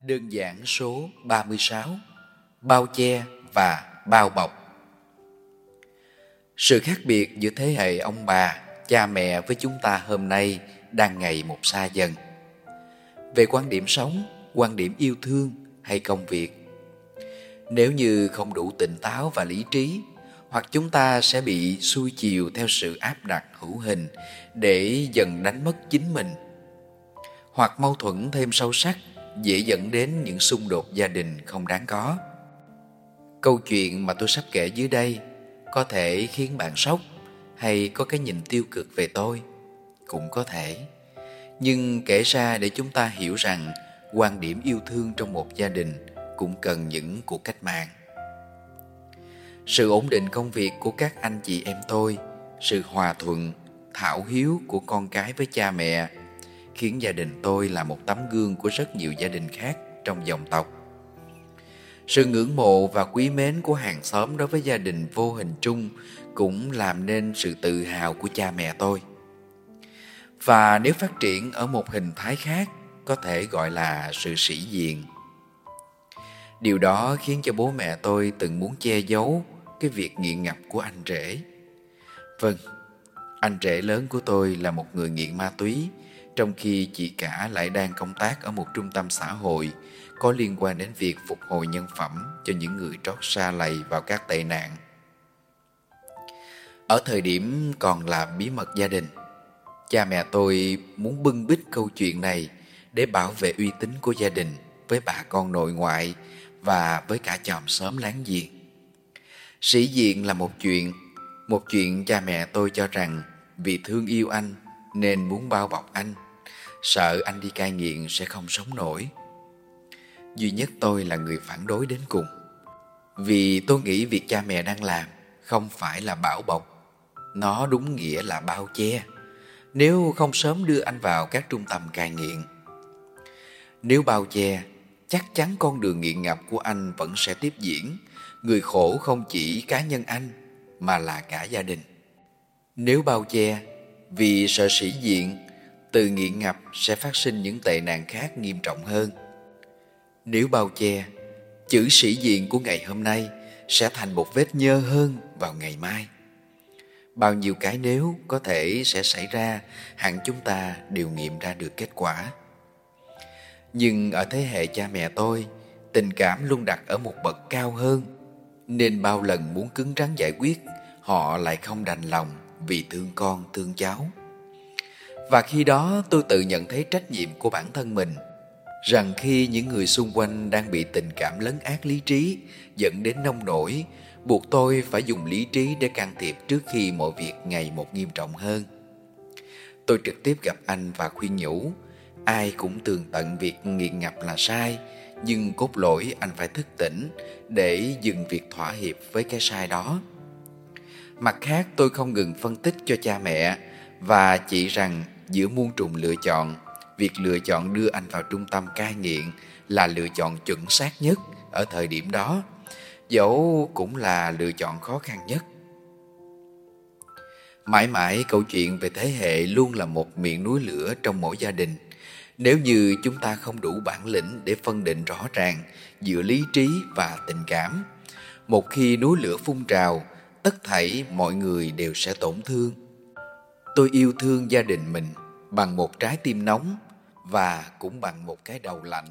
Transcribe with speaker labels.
Speaker 1: Đơn giản số 36 Bao che và bao bọc Sự khác biệt giữa thế hệ ông bà, cha mẹ với chúng ta hôm nay đang ngày một xa dần. Về quan điểm sống, quan điểm yêu thương hay công việc. Nếu như không đủ tỉnh táo và lý trí, hoặc chúng ta sẽ bị xuôi chiều theo sự áp đặt hữu hình để dần đánh mất chính mình. Hoặc mâu thuẫn thêm sâu sắc dễ dẫn đến những xung đột gia đình không đáng có. Câu chuyện mà tôi sắp kể dưới đây có thể khiến bạn sốc hay có cái nhìn tiêu cực về tôi, cũng có thể. Nhưng kể ra để chúng ta hiểu rằng quan điểm yêu thương trong một gia đình cũng cần những cuộc cách mạng. Sự ổn định công việc của các anh chị em tôi, sự hòa thuận, thảo hiếu của con cái với cha mẹ khiến gia đình tôi là một tấm gương của rất nhiều gia đình khác trong dòng tộc. Sự ngưỡng mộ và quý mến của hàng xóm đối với gia đình vô hình chung cũng làm nên sự tự hào của cha mẹ tôi. Và nếu phát triển ở một hình thái khác, có thể gọi là sự sĩ diện. Điều đó khiến cho bố mẹ tôi từng muốn che giấu cái việc nghiện ngập của anh rể. Vâng, anh rể lớn của tôi là một người nghiện ma túy trong khi chị cả lại đang công tác ở một trung tâm xã hội có liên quan đến việc phục hồi nhân phẩm cho những người trót xa lầy vào các tệ nạn. Ở thời điểm còn là bí mật gia đình, cha mẹ tôi muốn bưng bít câu chuyện này để bảo vệ uy tín của gia đình với bà con nội ngoại và với cả chòm xóm láng giềng. Sĩ diện là một chuyện, một chuyện cha mẹ tôi cho rằng vì thương yêu anh nên muốn bao bọc anh sợ anh đi cai nghiện sẽ không sống nổi. Duy nhất tôi là người phản đối đến cùng. Vì tôi nghĩ việc cha mẹ đang làm không phải là bảo bọc, nó đúng nghĩa là bao che. Nếu không sớm đưa anh vào các trung tâm cai nghiện. Nếu bao che, chắc chắn con đường nghiện ngập của anh vẫn sẽ tiếp diễn. Người khổ không chỉ cá nhân anh, mà là cả gia đình. Nếu bao che, vì sợ sĩ diện từ nghiện ngập sẽ phát sinh những tệ nạn khác nghiêm trọng hơn. Nếu bao che, chữ sĩ diện của ngày hôm nay sẽ thành một vết nhơ hơn vào ngày mai. Bao nhiêu cái nếu có thể sẽ xảy ra, hẳn chúng ta đều nghiệm ra được kết quả. Nhưng ở thế hệ cha mẹ tôi, tình cảm luôn đặt ở một bậc cao hơn, nên bao lần muốn cứng rắn giải quyết, họ lại không đành lòng vì thương con thương cháu. Và khi đó tôi tự nhận thấy trách nhiệm của bản thân mình, rằng khi những người xung quanh đang bị tình cảm lấn át lý trí, dẫn đến nông nổi, buộc tôi phải dùng lý trí để can thiệp trước khi mọi việc ngày một nghiêm trọng hơn. Tôi trực tiếp gặp anh và khuyên nhủ, ai cũng tường tận việc nghiện ngập là sai, nhưng cốt lỗi anh phải thức tỉnh để dừng việc thỏa hiệp với cái sai đó. Mặt khác, tôi không ngừng phân tích cho cha mẹ và chỉ rằng giữa muôn trùng lựa chọn. Việc lựa chọn đưa anh vào trung tâm cai nghiện là lựa chọn chuẩn xác nhất ở thời điểm đó. Dẫu cũng là lựa chọn khó khăn nhất. Mãi mãi câu chuyện về thế hệ luôn là một miệng núi lửa trong mỗi gia đình. Nếu như chúng ta không đủ bản lĩnh để phân định rõ ràng giữa lý trí và tình cảm, một khi núi lửa phun trào, tất thảy mọi người đều sẽ tổn thương tôi yêu thương gia đình mình bằng một trái tim nóng và cũng bằng một cái đầu lạnh.